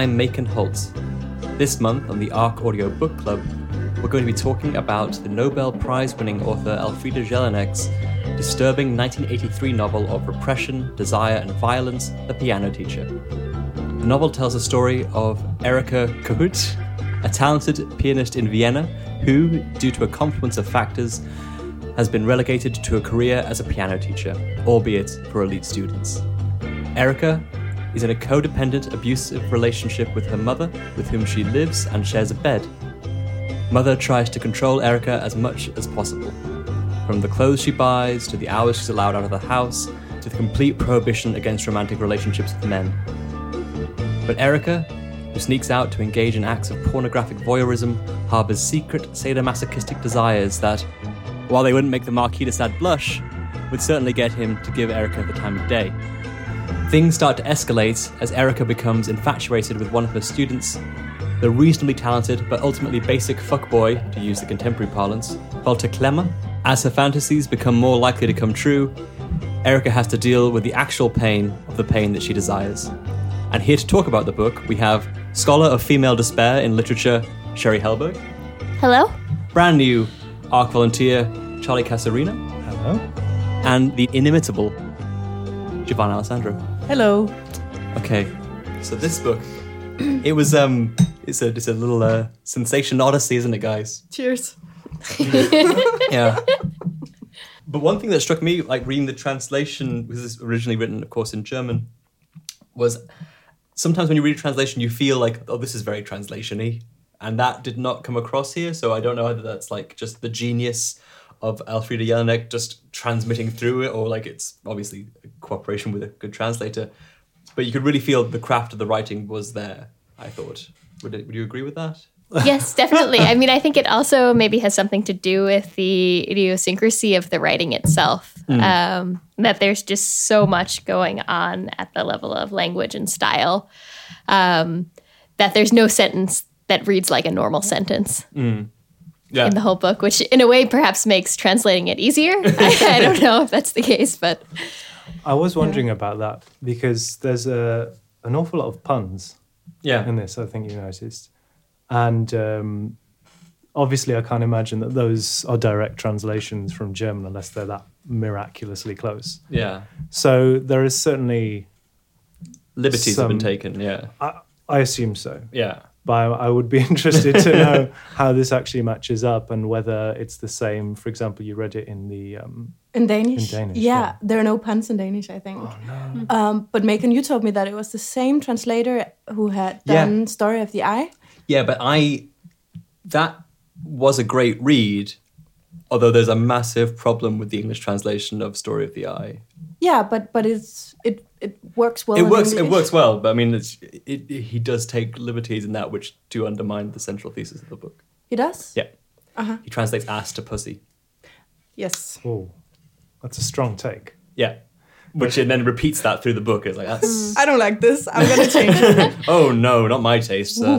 I'm Macon Holt. This month on the ARC Audio Book Club, we're going to be talking about the Nobel Prize winning author Elfriede Jelinek's disturbing 1983 novel of repression, desire, and violence, The Piano Teacher. The novel tells the story of Erika Kohut, a talented pianist in Vienna who, due to a confluence of factors, has been relegated to a career as a piano teacher, albeit for elite students. Erika is in a codependent, abusive relationship with her mother, with whom she lives and shares a bed. Mother tries to control Erica as much as possible. From the clothes she buys, to the hours she's allowed out of the house, to the complete prohibition against romantic relationships with men. But Erica, who sneaks out to engage in acts of pornographic voyeurism, harbors secret sadomasochistic desires that, while they wouldn't make the Marquis de Sade blush, would certainly get him to give Erica the time of day. Things start to escalate as Erica becomes infatuated with one of her students, the reasonably talented but ultimately basic fuckboy, to use the contemporary parlance, Walter Klemmer. As her fantasies become more likely to come true, Erica has to deal with the actual pain of the pain that she desires. And here to talk about the book, we have scholar of female despair in literature, Sherry Helberg, Hello? brand new ARC volunteer, Charlie Casarina, Hello. and the inimitable Giovanna Alessandro. Hello. Okay, so this book, it was um, it's a it's a little uh, sensation odyssey, isn't it, guys? Cheers. Yeah. but one thing that struck me, like reading the translation, because this is originally written, of course, in German, was sometimes when you read a translation, you feel like, oh, this is very translation-y. And that did not come across here. So I don't know whether that's like just the genius of Elfriede Jelinek just transmitting through it, or like it's obviously a cooperation with a good translator. But you could really feel the craft of the writing was there, I thought. Would, it, would you agree with that? Yes, definitely. I mean, I think it also maybe has something to do with the idiosyncrasy of the writing itself. Um, that there's just so much going on at the level of language and style um, that there's no sentence that reads like a normal sentence Yeah. in the whole book, which in a way perhaps makes translating it easier. I, I don't know if that's the case, but I was wondering about that because there's a an awful lot of puns yeah. in this. I think you noticed, and um, obviously I can't imagine that those are direct translations from German unless they're that miraculously close. yeah. So there is certainly, Liberties have been taken, yeah. I, I assume so, Yeah. But I, I would be interested to know how this actually matches up and whether it's the same. For example, you read it in the um, In Danish? In Danish, yeah, yeah. there are no puns in Danish, I think. Oh um, but Macon, you told me that it was the same translator who had Yeah. done Story of the Eye. Yeah, but I that was a great read, although there's a massive problem with the English translation of Story of the Eye. Yeah, but but it's it it works well. it in works it works well, but I mean it's it, it, he does take liberties in that which do undermine the central thesis of the book. He does. Yeah. Uh-huh. He translates ass to pussy. Yes. oh, that's a strong take. Yeah. Which and then repeats that through the book. It's like that's I don't like this. I'm gonna change it. oh no, not my taste. sir.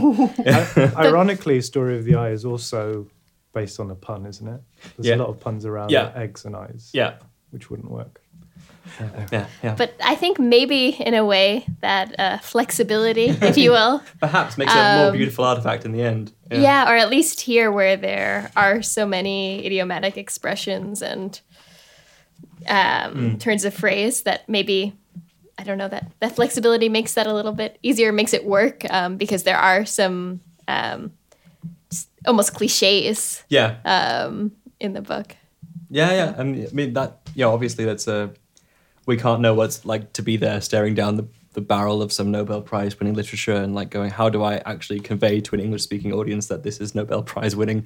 Ironically, Story of the Eye is also based on a pun, isn't it? There's Yeah. a lot of puns around Yeah. eggs and eyes, yeah. which wouldn't work. Yeah. Yeah. but I think maybe in a way that uh, flexibility, if you will, Perhaps makes it a more Um, beautiful artifact in the end. Yeah. or at least here where there are so many idiomatic expressions and um, turns of phrase that maybe I don't know that that flexibility makes that a little bit easier, makes it work um, because there are some um, almost cliches Yeah. um, in the book. Yeah, yeah. I I mean that. Yeah, obviously that's a. We can't know what it's like to be there, staring down the, the barrel of some Nobel Prize winning literature, and like going, how do I actually convey to an English speaking audience that this is Nobel Prize winning,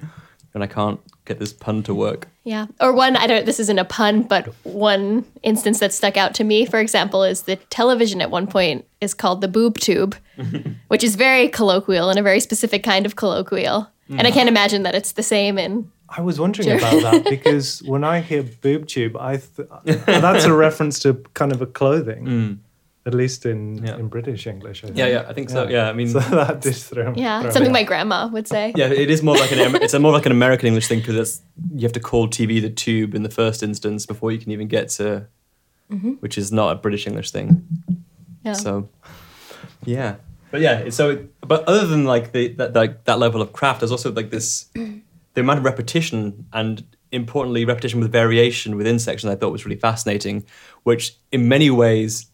and I can't get this pun to work. Yeah. Or one, I don't, this isn't a pun, but one instance that stuck out to me, for example, is the television at one point is called the boob tube, which is very colloquial and a very specific kind of colloquial. And I mm. can't imagine that it's the same in. I was wondering about that because when I hear boob tube, I th- that's a reference to kind of a clothing, mm. at least in, Yeah. in British English. I think. Yeah, yeah. I think so. Yeah, I mean, So that did throw Yeah. throw Something me my grandma would say. yeah, it is more like an. It's a more like an American English thing because you have to call TV the tube in the first instance before you can even get to, mm-hmm. which is not a British English thing. Yeah. So, yeah. but yeah, it's so. But other than like the that like that level of craft, there's also like this the amount of repetition and importantly repetition with variation within sections. I thought was really fascinating, which in many ways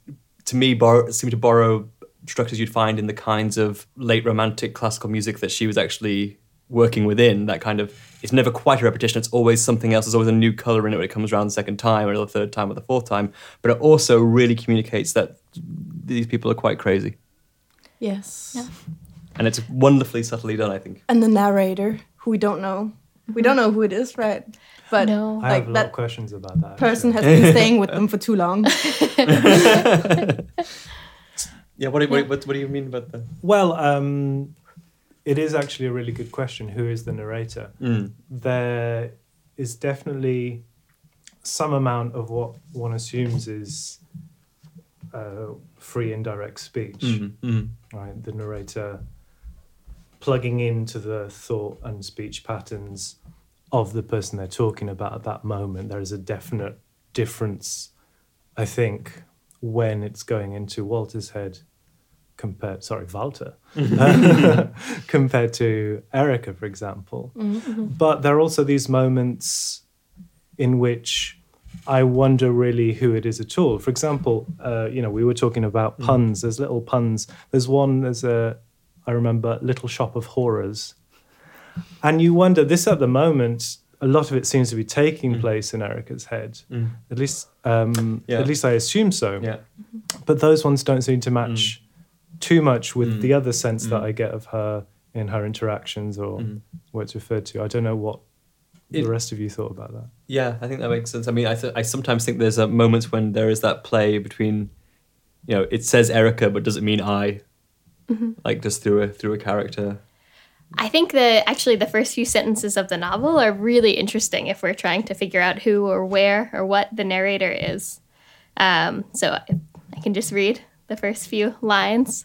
to me borrow, seemed to borrow structures you'd find in the kinds of late romantic classical music that she was actually working within. That kind of it's never quite a repetition. It's always something else. There's always a new color in it when it comes around the second time, or the third time, or the fourth time. But it also really communicates that these people are quite crazy, Yes. Yeah. and it's wonderfully subtly done. I think. And the narrator, who we don't know. We don't know who it is, right? But No. I have a lot of questions about that. person actually. has been staying with them for too long. Yeah. What do, What, what, what do you mean about that? Well, um, it is actually a really good question. Who is the narrator? Mm. There is definitely some amount of what one assumes is uh, free indirect speech, Mm. Mm. right? The narrator plugging into the thought and speech patterns of the person they're talking about at that moment. There is a definite difference, I think, when it's going into Walter's head compared, sorry, Walter, compared to Erica, for example. Mm-hmm, mm-hmm. But there are also these moments in which I wonder really who it is at all. For example, uh, you know, we were talking about mm. puns. There's little puns. There's one. There's a. I remember Little Shop of Horrors, and you wonder. This at the moment, a lot of it seems to be taking place in Erica's head. Mm. At least, um, Yeah. at least I assume so. Yeah. But those ones don't seem to match too much with Mm. the other sense that Mm. I get of her in her interactions or Mm. what it's referred to. I don't know what It- the rest of you thought about that. Yeah, I think that makes sense. I mean, I, th- I sometimes think there's uh, moments when there is that play between, you know, it says Erica, but does it mean I? Like just through a through a character. I think that actually the first few sentences of the novel are really interesting if we're trying to figure out who or where or what the narrator is. Um, so I, I can just read the first few lines.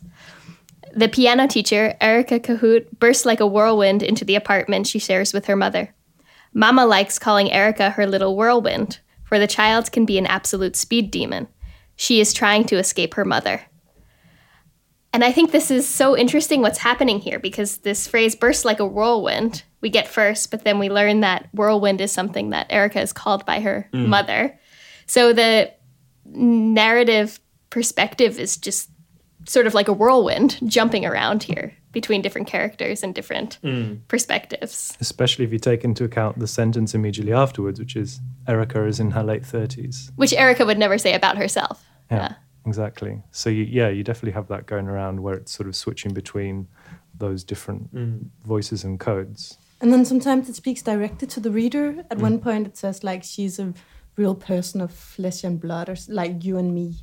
The piano teacher, Erica Kohut, bursts like a whirlwind into the apartment she shares with her mother. Mama likes calling Erica her little whirlwind, for the child can be an absolute speed demon. She is trying to escape her mother. And I think this is so interesting what's happening here because this phrase bursts like a whirlwind we get first, but then we learn that whirlwind is something that Erica is called by her mm. mother. So the narrative perspective is just sort of like a whirlwind jumping around here between different characters and different mm. perspectives. Especially if you take into account the sentence immediately afterwards, which is Erica is in her late 30s. Which Erica would never say about herself. Yeah, exactly. So, you, yeah, you definitely have that going around where it's sort of switching between those different mm. voices and codes. And then sometimes it speaks directly to the reader. At mm. one point, it says like she's a real person of flesh and blood, or like you and me,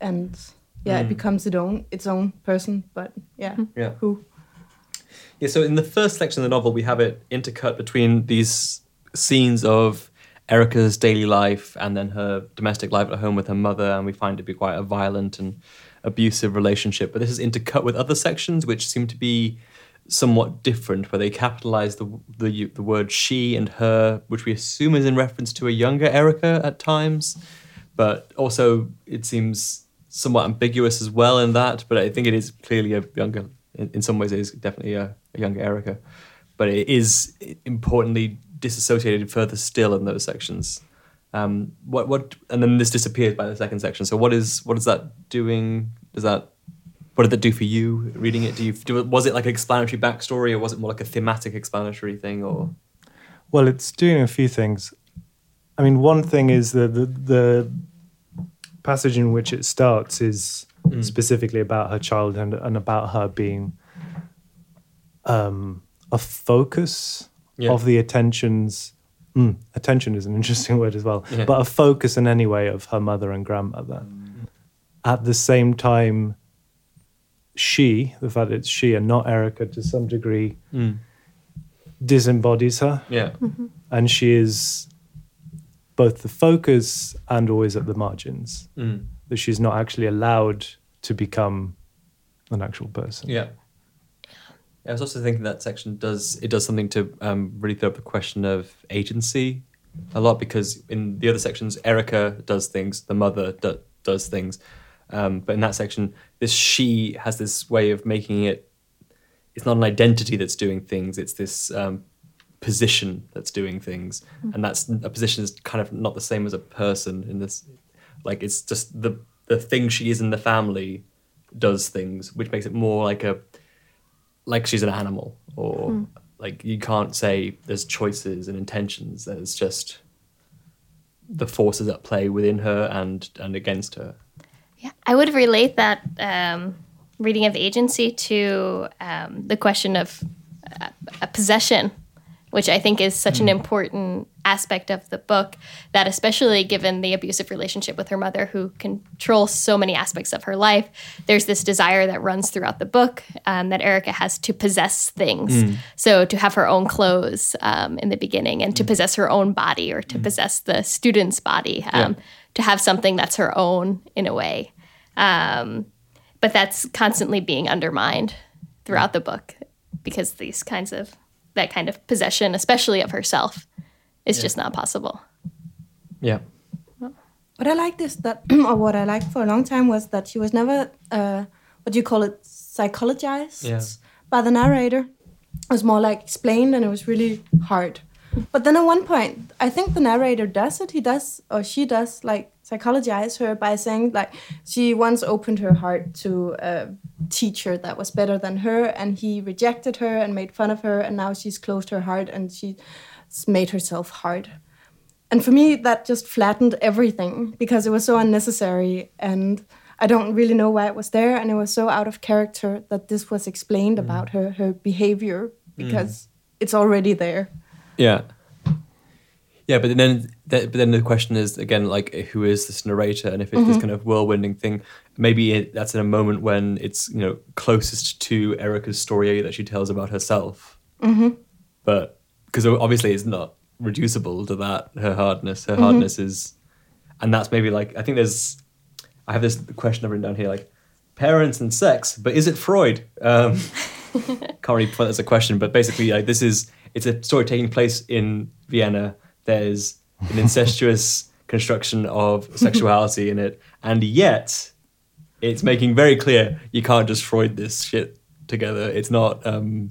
and yeah, it mm. becomes its own its own person. But yeah, Yeah. who? Yeah, so in the first section of the novel, we have it intercut between these scenes of Erica's daily life and then her domestic life at home with her mother, and we find it to be quite a violent and abusive relationship. But this is intercut with other sections which seem to be somewhat different, where they capitalize the, the the word she and her, which we assume is in reference to a younger Erica at times, but also it seems somewhat ambiguous as well in that. But I think it is clearly a younger, in, in some ways, it is definitely a, a younger Erica, but it is importantly disassociated further still in those sections. Um, what what and then this disappears by the second section. So what is what is that doing? Does that what did that do for you reading it? Do you do, was it like an explanatory backstory or was it more like a thematic explanatory thing or Well, it's doing a few things. I mean, one thing is that the, the passage in which it starts is specifically about her childhood and, and about her being um, a focus Yeah. of the attentions. Mm, attention is an interesting word as well, Yeah. but a focus in any way of her mother and grandmother. At the same time, she, the fact that it's she and not Erica to some degree, disembodies her yeah and she is both the focus and always at the margins. Mm. That she's not actually allowed to become an actual person. Yeah. I was also thinking that section does it does something to um, really throw up the question of agency a lot because in the other sections Erica does things, the mother do, does things, Um, but in that section, this she has this way of making it. It's not an identity that's doing things. It's this um, position that's doing things, and that's a position is kind of not the same as a person. In this, like it's just the the thing she is in the family does things, which makes it more like a like she's an animal, or like you can't say there's choices and intentions. There's just the forces at play within her and and against her. Yeah, I would relate that um, reading of agency to um, the question of uh, a possession, which I think is such an important aspect of the book. That especially given the abusive relationship with her mother, who controls so many aspects of her life, there's this desire that runs throughout the book um, that Erica has to possess things. So to have her own clothes um, in the beginning, and to possess her own body, or to possess the student's body. Um, to have something that's her own in a way. Um, but that's constantly being undermined throughout the book because these kinds of that kind of possession, especially of herself, is just not possible. Yeah. What I liked is that, or what I liked for a long time was that she was never, uh, what do you call it, psychologized Yeah. by the narrator. It was more like explained, and it was really hard. But then at one point, I think the narrator does it. He does, or she does, like psychologize her by saying like she once opened her heart to a teacher that was better than her, and he rejected her and made fun of her, and now she's closed her heart and she's made herself hard. And for me, that just flattened everything because it was so unnecessary. And I don't really know why it was there. And it was so out of character that this was explained mm. about her, her behavior mm. because it's already there. Yeah. Yeah, but then th- but then the question is again like who is this narrator and if it's this kind of whirlwinding thing maybe it, that's in a moment when it's you know closest to Erica's story that she tells about herself. Mm-hmm. But because obviously it's not reducible to that her hardness. Her hardness is, and that's maybe like I think there's I have this question I've written down here like parents and sex, but is it Freud? Um, can't really put that as a question, but basically, like this is it's a story taking place in Vienna. There's an incestuous construction of sexuality in it, and yet it's making very clear you can't just Freud this shit together. It's not. Um,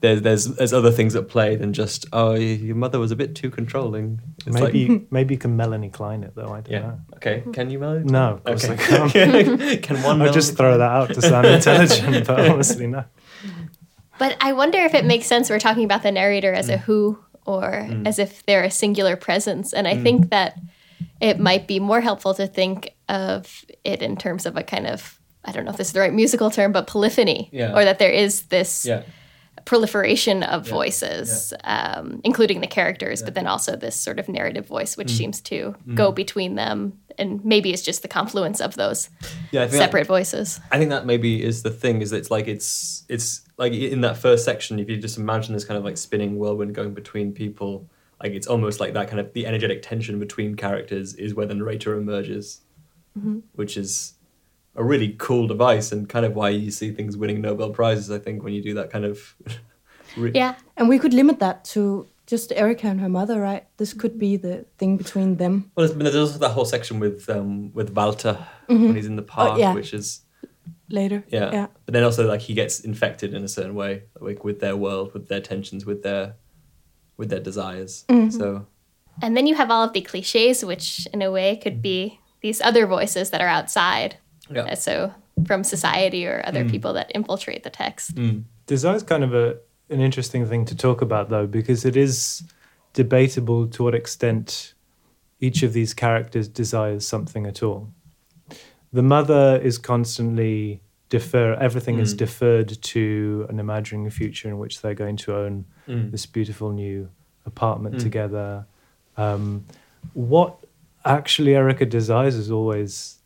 there's there's there's other things at play than just oh your mother was a bit too controlling. It's like- Maybe maybe you can Melanie Klein it though. I don't yeah. know. Okay. Can you Melanie? No, of course Okay. I can't. Can one? I'll just Melody- throw that out to sound intelligent, but honestly, no. But I wonder if it makes sense we're talking about the narrator as a who or mm. as if they're a singular presence. And I mm. think that it might be more helpful to think of it in terms of a kind of, I don't know if this is the right musical term, but polyphony. Yeah. Or that there is this Yeah. Proliferation of voices, Um, including the characters, but then also this sort of narrative voice, which mm. seems to mm. go between them. And maybe it's just the confluence of those Yeah. Think that- separate voices. I think that maybe is the thing is that it's like it's it's like in that first section if you just imagine this kind of like spinning whirlwind going between people like it's almost like that kind of the energetic tension between characters is where the narrator emerges mm-hmm. which is a really cool device and kind of why you see things winning Nobel prizes I think when you do that kind of re- Yeah. And we could limit that to just Erica and her mother, right? This could be the thing between them. well there's, there's also that whole section with um with Walter when mm-hmm. he's in the oh, park yeah. which is later. Yeah. Yeah. But then also like he gets infected in a certain way, like with their world, with their tensions, with their with their desires. Mm-hmm. So And then you have all of the cliches, which in a way could mm-hmm. be these other voices that are outside. Yeah. Uh, So from society or other people that infiltrate the text. Desire is kind of a an interesting thing to talk about though, because it is debatable to what extent each of these characters desires something at all. The mother is constantly defer everything is deferred to an imaginary future in which they're going to own this beautiful new apartment together. Um, what actually Erica desires is always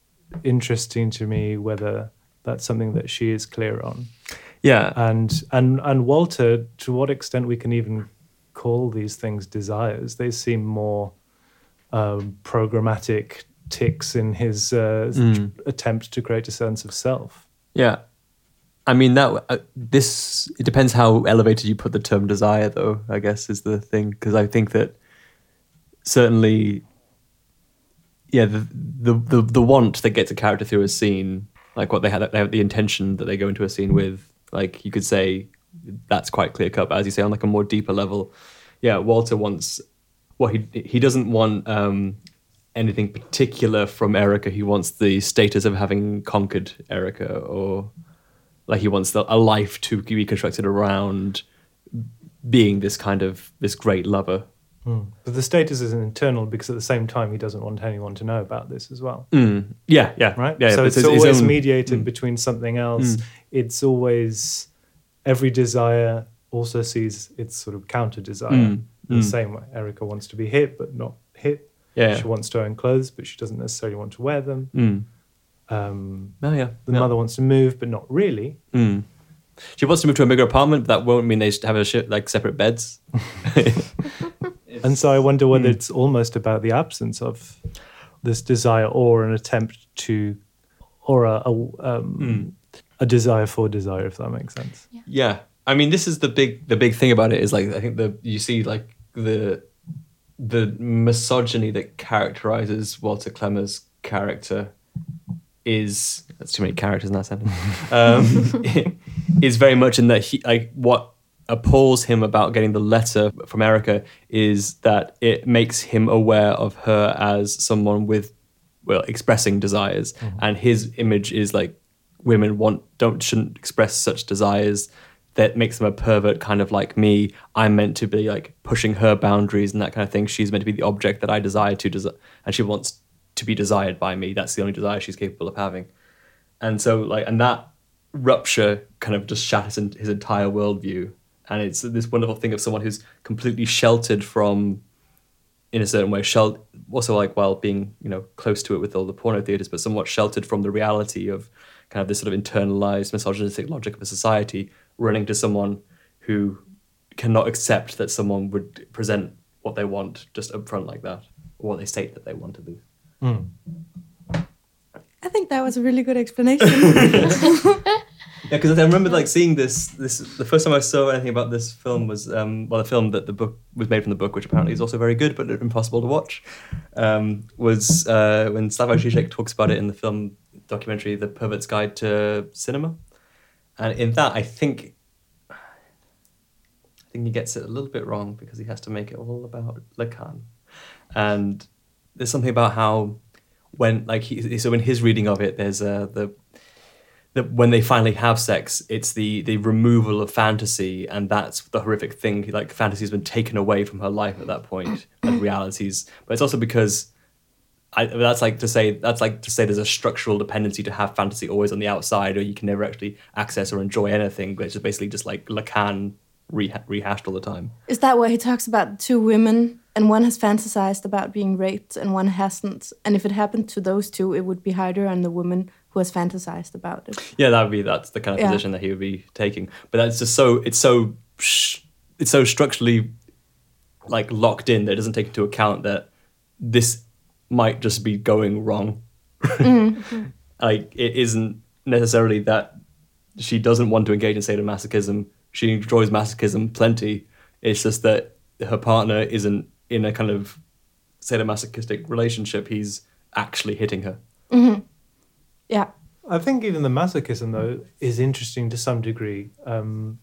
interesting to me, whether that's something that she is clear on yeah, and and and Walter, to what extent we can even call these things desires? They seem more um, programmatic ticks in his uh, Mm. attempt to create a sense of self. yeah. I mean that uh, this it depends how elevated you put the term desire, though. I guess is the thing because I think that certainly yeah, the, the the the want that gets a character through a scene, like what they had, they have the intention that they go into a scene with. Like you could say, that's quite clear cut. But as you say, on like a more deeper level, yeah, Walter wants. Well, he he doesn't want um, anything particular from Erica. He wants the status of having conquered Erica, or like he wants the, a life to be constructed around being this kind of this great lover. But the status is internal because at the same time he doesn't want anyone to know about this as well. Mm. Yeah, yeah, right? Yeah, so it's, his always own- mediated Mm. between something else. It's always every desire also sees its sort of counter desire. Mm, The mm. same way Erica wants to be hit but not hit. Yeah. She wants to own clothes but she doesn't necessarily want to wear them. Mm. Um, Oh yeah. the yeah. mother wants to move but not really. Mm. She wants to move to a bigger apartment, but that won't mean they should have a like separate beds. And so I wonder whether Mm. it's almost about the absence of this desire or an attempt to, or a, a, um, Mm. a desire for desire, if that makes sense. Yeah, yeah. I mean, this is the big the big thing about it is like I think the you see like the the misogyny that characterizes Walter Klemmer's character is that's too many characters in that sentence. Um, is very much in that he like what appalls him about getting the letter from Erica is that it makes him aware of her as someone with well expressing desires. Mm-hmm. And his image is like women want don't shouldn't express such desires. That makes them a pervert kind of like me. I'm meant to be like pushing her boundaries and that kind of thing. She's meant to be the object that i desire to desire and she wants to be desired by me. That's the only desire she's capable of having. And so like and that rupture kind of just shatters his entire worldview and it's this wonderful thing of someone who's completely sheltered from in a certain way shel- also like while being you know close to it with all the porno theaters but somewhat sheltered from the reality of kind of this sort of internalized misogynistic logic of a society running to someone who cannot accept that someone would present what they want just up front like that or what they state that they want at least hmm. I think that was a really good explanation. Yeah, because I remember like seeing this. This the first time I saw anything about this film was um, well, the film that the book was made from the book, which apparently is also very good but impossible to watch. Um, was uh, when Slavoj Žižek talks about it in the film documentary "The Pervert's Guide to Cinema," and in that I think I think he gets it a little bit wrong because he has to make it all about Lacan, and there's something about how when like he so in his reading of it, there's uh, the that when they finally have sex, it's the the removal of fantasy, and that's the horrific thing. Like fantasy has been taken away from her life at that point, and realities. But it's also because I, that's like to say that's like to say there's a structural dependency to have fantasy always on the outside, or you can never actually access or enjoy anything. Which is basically just like Lacan reha- rehashed all the time. Is that where he talks about two women and one has fantasized about being raped and one hasn't? And if it happened to those two, it would be harder on the woman who has fantasized about it. Yeah, that would be that's the kind of Yeah. position that he would be taking. But that's just so it's so it's so structurally like locked in that it doesn't take into account that this might just be going wrong. Mm-hmm. like it isn't necessarily that she doesn't want to engage in sadomasochism. She enjoys masochism plenty. It's just that her partner isn't in a kind of sadomasochistic relationship. He's actually hitting her. Mm-hmm. Yeah. I think even the masochism, though, is interesting to some degree. Um,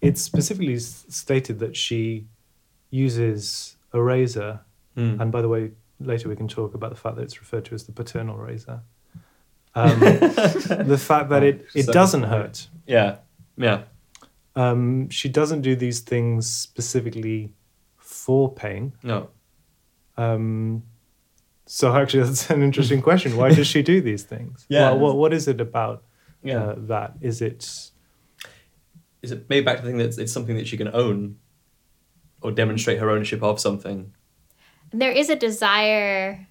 it's specifically stated that she uses a razor, Mm. and by the way, later we can talk about the fact that it's referred to as the paternal razor. Um, the fact that it, it So- doesn't hurt. Yeah, yeah. Um, she doesn't do these things specifically for pain. No. Um, so actually, that's an interesting question. Why does she do these things? Yeah. What, what, what is it about Yeah. uh, that? Is it is it maybe back to the thing that it's, it's something that she can own or demonstrate her ownership of something there is a desire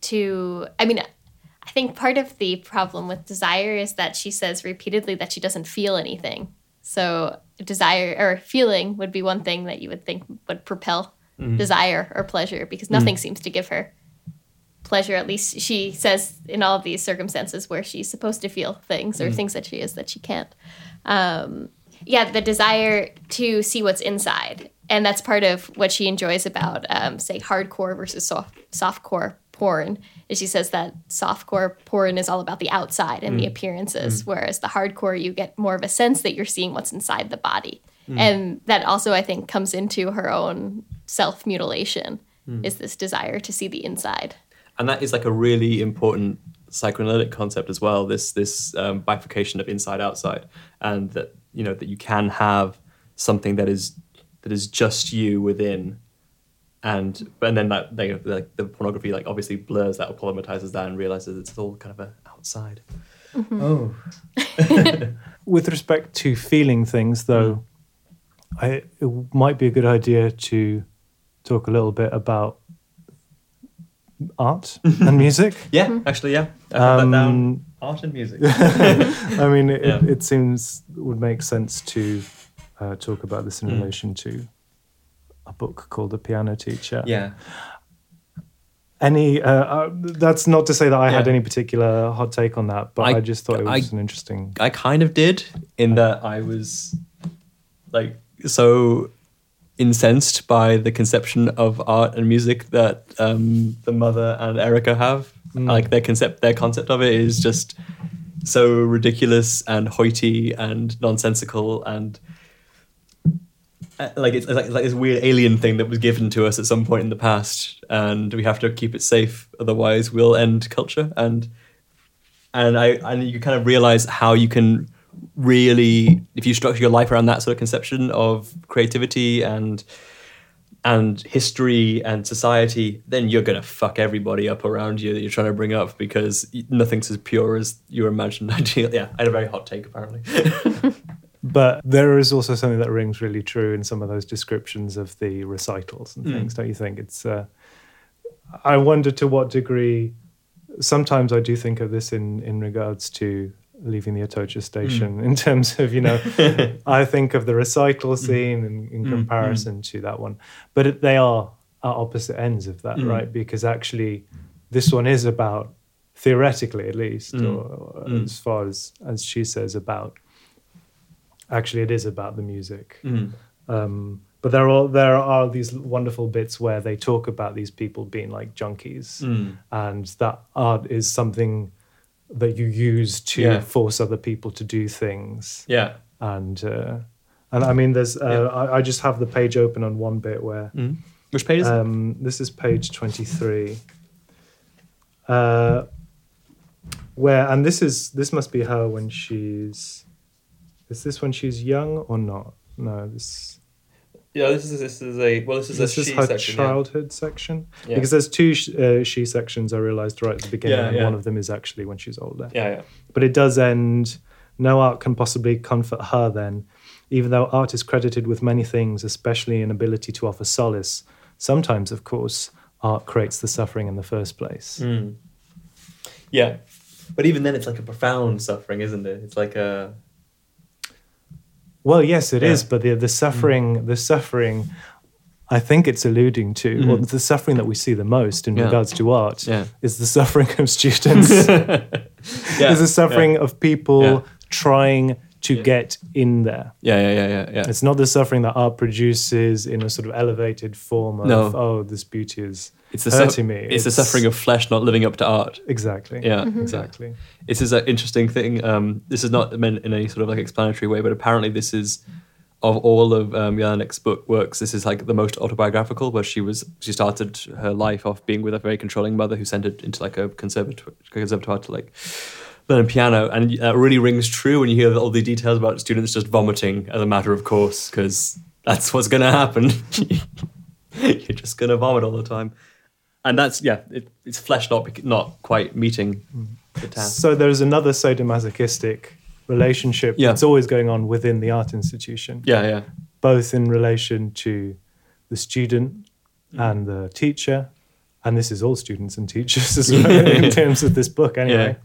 to i mean i think part of the problem with desire is that she says repeatedly that she doesn't feel anything so desire or feeling would be one thing that you would think would propel desire or pleasure because nothing seems to give her pleasure at least she says in all of these circumstances where she's supposed to feel things or mm. things that she is that she can't um, yeah the desire to see what's inside and that's part of what she enjoys about, um, say, hardcore versus soft softcore porn. Is she says that softcore porn is all about the outside and the mm. appearances, mm. whereas the hardcore you get more of a sense that you're seeing what's inside the body, and that also I think comes into her own self mutilation. Is this desire to see the inside? And that is like a really important psychoanalytic concept as well this this um, bifurcation of inside outside and that you know that you can have something that is that is just you within. And and then that they, like the pornography like obviously blurs that or problematizes that and realizes it's all kind of a outside. Oh. With respect to feeling things, though, I, it might be a good idea to talk a little bit about art and music. yeah actually yeah I put that down Um, art and music I mean, it, Yeah. it seems would make sense to uh, talk about this in Mm. relation to a book called The Piano Teacher. yeah Any? Uh, uh, that's not to say that I had any particular hot take on that, but I, I- just thought it I- was an interesting. I kind of did in that I was like so incensed by the conception of art and music that um, the mother and Erica have. Like their concept, their concept of it is just so ridiculous and hoity and nonsensical and uh, like it's like, it's like this weird alien thing that was given to us at some point in the past, and we have to keep it safe, otherwise we'll end culture. And and I and you kind of realize how you can really, if you structure your life around that sort of conception of creativity and and history and society, then you're gonna fuck everybody up around you that you're trying to bring up because nothing's as pure as your imagined ideal. Yeah, I had a very hot take apparently. But there is also something that rings really true in some of those descriptions of the recitals and Mm. things, don't you think? It's. Uh, I wonder to what degree. Sometimes I do think of this in in regards to leaving the Atocha station Mm. in terms of you know I think of the recital scene in, in Mm, comparison to that one, but it, they are at opposite ends of that, Mm. right? Because actually, this one is about theoretically, at least, Mm. or, or Mm. as far as as she says about. Actually, it is about the music. Mm. Um, but there are there are these wonderful bits where they talk about these people being like junkies, Mm. and that art is something that you use to Yeah. force other people to do things. Yeah. And uh, and I mean, there's uh, Yeah. I, I just have the page open on one bit where Mm. Which page is um, this is page 23. Uh, where and this is this must be her when she's is this when she's young or not? No, this Yeah, this is this is a well, this is this a is she her section. childhood section Yeah. because there's two sh- uh, she sections I realized right at the beginning, Yeah, and yeah. one of them is actually when she's older. Yeah, yeah. But it does end. No art can possibly comfort her then, even though art is credited with many things, especially an ability to offer solace. Sometimes, of course, art creates the suffering in the first place. Mm. Yeah, but even then, it's like a profound suffering, isn't it? It's like a Well, yes, it is. Yeah. But the the suffering, the suffering, I think it's alluding to, Mm. or the suffering that we see the most in Yeah. regards to art, yeah, is the suffering of students. is the suffering of people trying to get in there. Yeah, yeah, yeah, yeah, yeah. It's not the suffering that art produces in a sort of elevated form of, No. oh, this beauty is It's the hurting su- me. It's, the suffering of flesh not living up to art. Exactly. Yeah, Exactly. This is an interesting thing. Um, this is not meant in any sort of like explanatory way, but apparently this is of all of um, Jelinek's book works. This is like the most autobiographical, where she was she started her life off being with a very controlling mother who sent her into like a conservatoire, conservatoire to like learn piano, and that really rings true when you hear all the details about students just vomiting as a matter of course, because that's what's going to happen. You're just going to vomit all the time. And that's yeah, it, it's flesh not not quite meeting the task. So there's another sadomasochistic relationship Yeah. that's always going on within the art institution, Yeah, yeah, both in relation to the student Mm. and the teacher. And this is all students and teachers as well in terms of this book, anyway.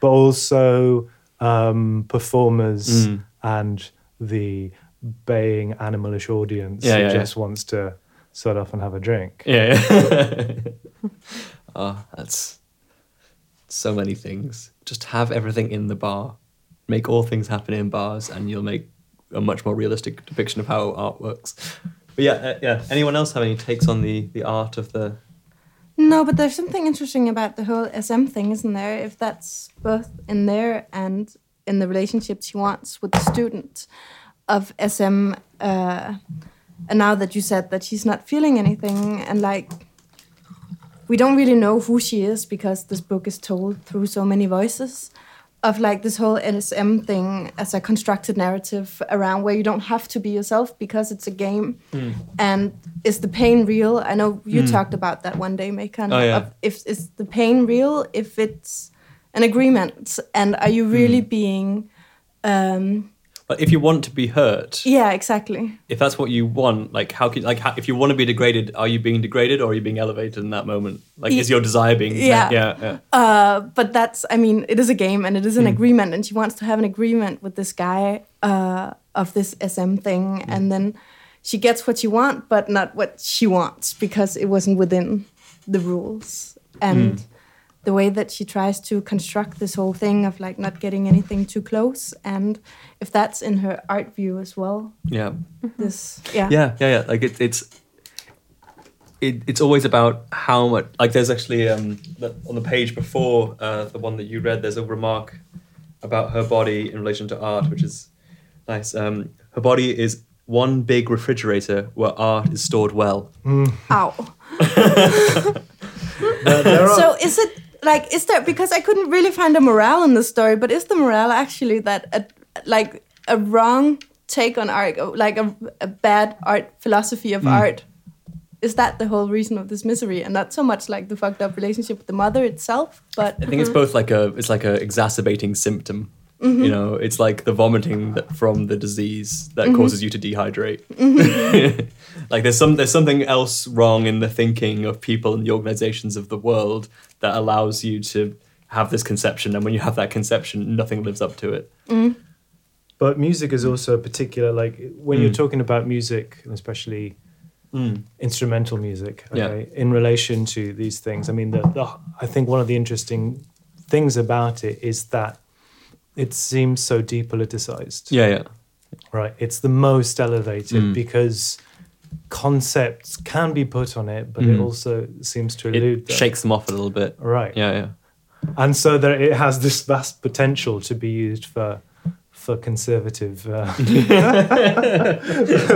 But also um, performers Mm. and the baying animalish audience Yeah, who yeah, yeah. just wants to sit off and have a drink. yeah. yeah. oh, that's so many things. Just have everything in the bar. Make all things happen in bars, and you'll make a much more realistic depiction of how art works. But yeah, uh, yeah. Anyone else have any takes on the the art of the? No, but there's something interesting about the whole SM thing, isn't there? If that's both in there and in the relationship she wants with the student of SM. Uh, and now that you said that she's not feeling anything, and like we don't really know who she is because this book is told through so many voices of like this whole NSM thing as a constructed narrative around where you don't have to be yourself because it's a game. Hmm. And is the pain real? I know you talked about that one day, Macon. Oh, yeah. of If is the pain real? If it's an agreement, and are you really Hmm. being? Um, But if you want to be hurt, yeah, exactly. if that's what you want, like how could like how, if you want to be degraded, are you being degraded or are you being elevated in that moment? Like, is your desire being? Yeah. yeah, yeah. Uh, but that's, I mean, it is a game and it is an Mm. agreement, and she wants to have an agreement with this guy uh, of this SM thing, Mm. and then she gets what she want, but not what she wants because it wasn't within the rules. And Mm. The way that she tries to construct this whole thing of like not getting anything too close, and if that's in her art view as well, yeah. this, yeah, Yeah, yeah, yeah. Like it, it's it, it's always about how much. Like there's actually um on the page before uh, the one that you read, there's a remark about her body in relation to art, which is nice. Um, her body is one big refrigerator where art is stored well. ow. There, there are, So is it like is there because I couldn't really find a morale in the story, but is the morale actually that a, like a wrong take on art, like a, a bad art philosophy of mm. art? Is that the whole reason of this misery, and not so much like the fucked up relationship with the mother itself, but I think it's both like a it's like a exacerbating symptom. You mm-hmm. know, it's like the vomiting that from the disease that mm-hmm. causes you to dehydrate. Mm-hmm. like there's some there's something else wrong in the thinking of people and the organizations of the world that allows you to have this conception, and when you have that conception, nothing lives up to it. but music is also a particular like when Mm. you're talking about music, and especially mm. instrumental music. Yeah. In relation to these things, I mean, the, the I think one of the interesting things about it is that it seems so depoliticized. Yeah, yeah, Right. It's the most elevated Mm. because concepts can be put on it, but it Mm. also seems to elude it them. shakes them off a little bit. Right. Yeah, yeah, And so there, it has this vast potential to be used for for conservative. Uh,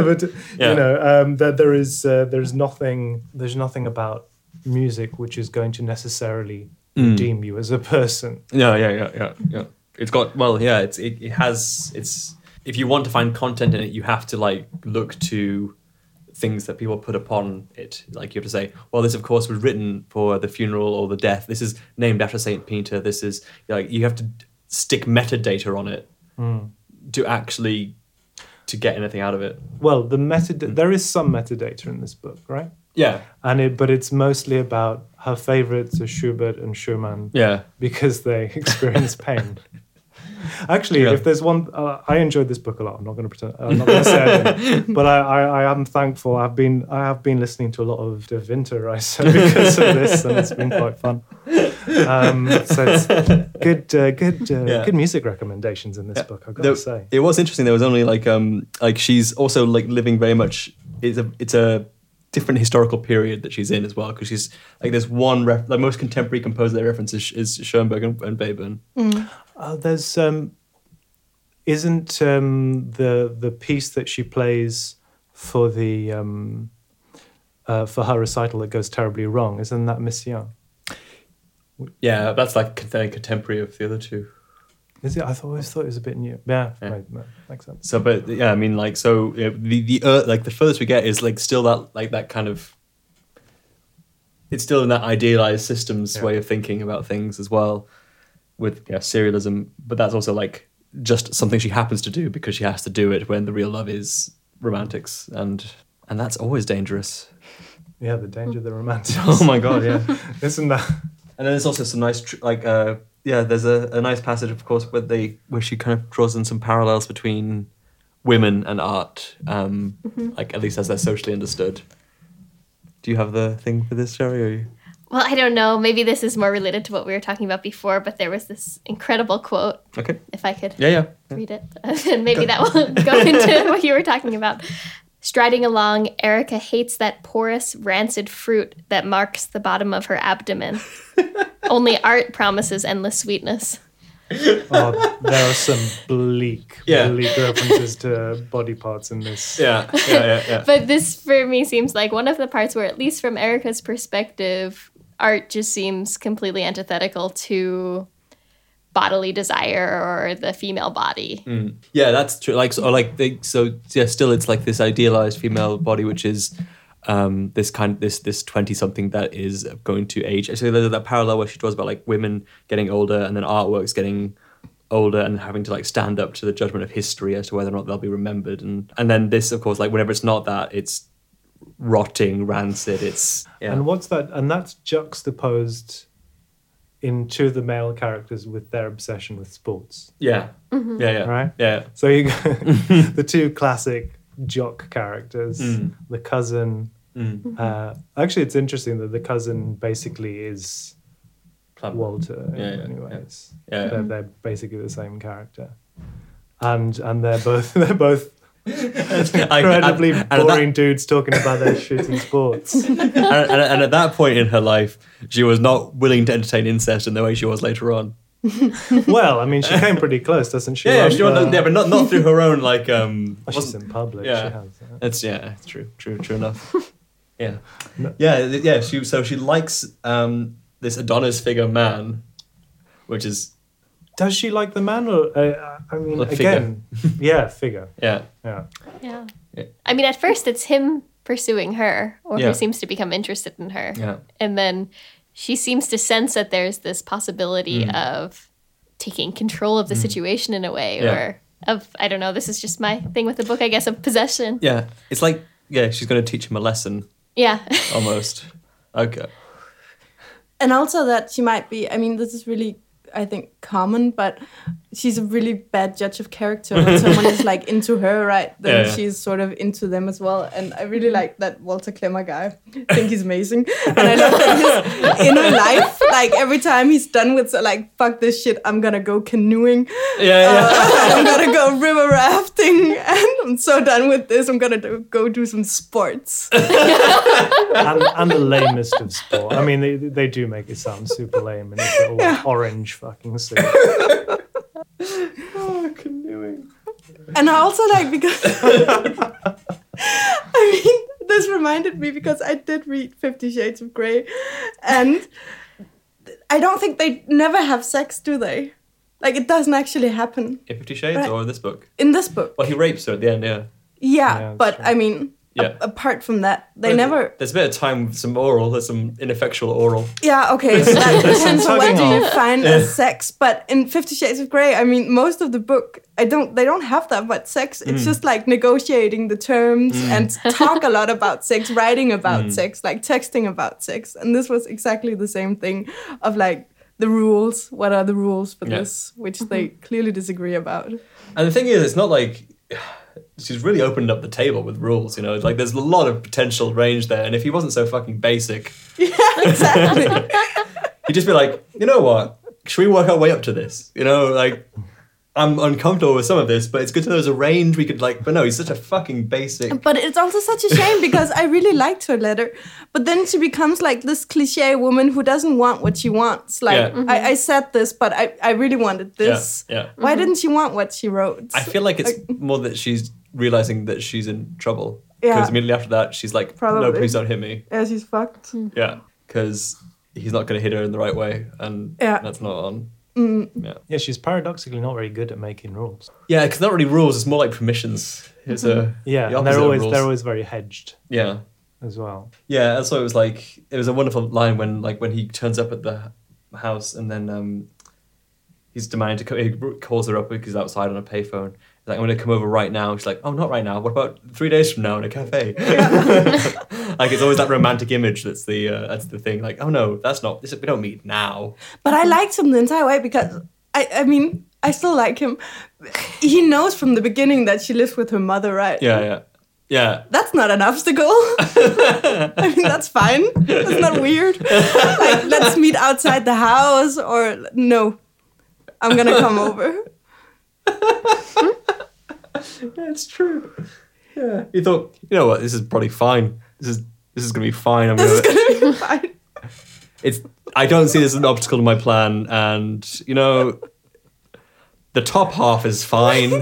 but Yeah. you know um, that there is uh, there's nothing there's nothing about music which is going to necessarily Mm. redeem you as a person. Yeah, yeah, yeah, yeah, yeah. It's got well, yeah. It's it, it has it's if you want to find content in it, you have to like look to things that people put upon it. Like you have to say, well, this of course was written for the funeral or the death. This is named after Saint Peter. This is like you have to stick metadata on it hmm. to actually to get anything out of it. Well, the metad hmm. there is some metadata in this book, right? Yeah, And it, but it's mostly about her favorites are Schubert and Schumann yeah, because they experience pain. Actually, Yeah. if there's one, uh, I enjoyed this book a lot. I'm not going to pretend. I'm not going to say anything, but I, I, I am thankful. I've been, I have been listening to a lot of De Winter, I said, because of this, and it's been quite fun. Um, so it's good, uh, good, uh, Yeah. good music recommendations in this book. I've got to say. It was interesting. There was only like um like she's also like living very much. It's a it's a different historical period that she's in as well because she's like there's one ref, like most contemporary composer they reference is, is Schoenberg and, and Webern. Uh, there's um, isn't um, the the piece that she plays for the um, uh, for her recital that goes terribly wrong. Isn't that Messiaen? Yeah, that's like con- contemporary of the other two. Is it? I thought, always thought it was a bit new. Yeah, Yeah. Right, no, makes sense. So, but yeah, I mean, like, so you the the uh, like the furthest we get is like still that like that kind of. It's still in that idealized systems Yeah. way of thinking about things as well, with yeah serialism. But that's also like just something she happens to do because she has to do it when the real love is romantics, and and that's always dangerous. Yeah, the danger of the romantic. Oh my god, yeah. Isn't that? And then there's also some nice, tr- like, uh, yeah, there's a, a nice passage, of course, where they where she kind of draws in some parallels between women and art, um, like at least as they're socially understood. Do you have the thing for this, Sherry? Or you? Well, I don't know. Maybe this is more related to what we were talking about before, but there was this incredible quote, Okay. if I could Yeah, yeah. read it, and maybe that will go into what you were talking about. Striding along, Erica hates that porous, rancid fruit that marks the bottom of her abdomen. Only art promises endless sweetness. Oh, there are some bleak, Yeah. bleak references to body parts in this. Yeah, yeah, yeah, yeah. But this, for me, seems like one of the parts where, at least from Erica's perspective, art just seems completely antithetical to bodily desire or the female body. Yeah, that's true. Like, so, or like, they, so yeah, still, it's like this idealized female body, which is um, this kind, this this twenty something that is going to age. So there's that parallel where she draws about like women getting older and then artworks getting older and having to like stand up to the judgment of history as to whether or not they'll be remembered. And and then this, of course, like whenever it's not that, it's rotting, rancid. It's yeah, And what's that? And that's juxtaposed into the male characters with their obsession with sports, yeah, yeah, yeah, right? yeah. So you got the two classic jock characters, Mm. the cousin. Mm. Uh, actually, it's interesting that the cousin basically is Club. Walter in Yeah, yeah, many yeah. ways. Yeah, yeah. They're, they're basically the same character, and and they're both they're both incredibly and- and that- boring dudes talking about their shitty sports. and, and, and at that point in her life, she was not willing to entertain incest in the way she was later on. well, I mean, she came pretty close, doesn't she? Yeah, yeah, Like, she, uh, yeah, but not not through her own like. um oh, she's wasn't- in public. yeah. She has. uh, It's yeah, it's true, true, true enough. Yeah, No. yeah, yeah. She so she likes um this Adonis figure man, which is Does she like the man, or uh, I mean, The figure. again, yeah, figure, yeah, yeah. Yeah. Yeah. I mean, at first it's him pursuing her, or Yeah. who seems to become interested in her. yeah, And then she seems to sense that there's this possibility Mm. of taking control of the situation in a way, Yeah. or of, I don't know, this is just my thing with the book, I guess, of possession. yeah. It's like yeah, she's going to teach him a lesson Yeah. almost. Okay. and also that she might be i mean this is really i think common but she's a really bad judge of character. When someone is like into her right then Yeah, yeah. she's sort of into them as well. And i really like that walter Klemmer guy. I think he's amazing. And i love that his inner life like every time he's done with like fuck this shit i'm gonna go canoeing. Yeah, yeah. uh, i'm gonna go river rafting. And i'm so done with this. I'm gonna do, go do some sports. And, and the lamest of sport. I mean, they, they do make it sound super lame in this little orange fucking suit. Oh, canoeing. And I also like because I mean this reminded me because I did read Fifty Shades of Grey, and I don't think they never have sex, do they? Like it doesn't actually happen In Fifty Shades Right. or this book? in this book. Well, he rapes her at the end. Yeah. Yeah, Yeah, but true. I mean, a- Yeah. apart from that, they But never. There's a bit of time with some oral. There's some ineffectual oral. Yeah, okay. So that depends on what do you off. find as sex. But in Fifty Shades of Grey, I mean, most of the book, I don't. They don't have that much sex. Mm. It's just like negotiating the terms and talk a lot about sex, writing about Mm. sex, like texting about sex. And this was exactly the same thing of like the rules. What are the rules for Yeah. this? Which they clearly disagree about. And the thing is, it's not like she's really opened up the table with rules. You know, like there's a lot of potential range there. And if he wasn't so fucking basic, yeah, exactly. he'd just be like, you know what? Should we work our way up to this? You know, like I'm uncomfortable with some of this, but it's good to know there's a range we could like. But no, he's such a fucking basic. But it's also such a shame because I really liked her letter. But then she becomes like this cliche woman who doesn't want what she wants. Like, Yeah. I, I said this, but I, I really wanted this. Yeah, yeah. Why mm-hmm. didn't she want what she wrote? I feel like it's more that she's realizing that she's in trouble. Yeah. Because immediately after that, she's like, no, please don't hit me. yeah, she's fucked. Yeah. Because he's not going to hit her in the right way. And Yeah. that's not on. Mm. Yeah. Yeah, she's paradoxically not very good at making rules. Yeah, because not really rules. It's more like permissions. It's a Yeah, the and they're always they're always very hedged yeah, as well. yeah. That's why it was like it was a wonderful line when like when he turns up at the house and then um he's demanding to co- he calls her up because he's outside on a payphone. He's like, I'm going to come over right now. She's like, Oh, not right now. What about three days from now in a cafe? like it's always that romantic image that's the uh, that's the thing. Like, oh no, that's not. This, we don't meet now. But I liked him the entire way because, I, I mean, I still like him. He knows from the beginning that she lives with her mother, right? Yeah, yeah, yeah. That's not an obstacle. I mean, that's fine. That's not weird. Like, let's meet outside the house, or no, I'm gonna come over. Yeah, it's true. Yeah. you thought, you know what, this is probably fine. This is this is gonna be fine. I'm gonna, It's gonna be fine. it's I don't see this as an obstacle to my plan, and you know, the top half is fine.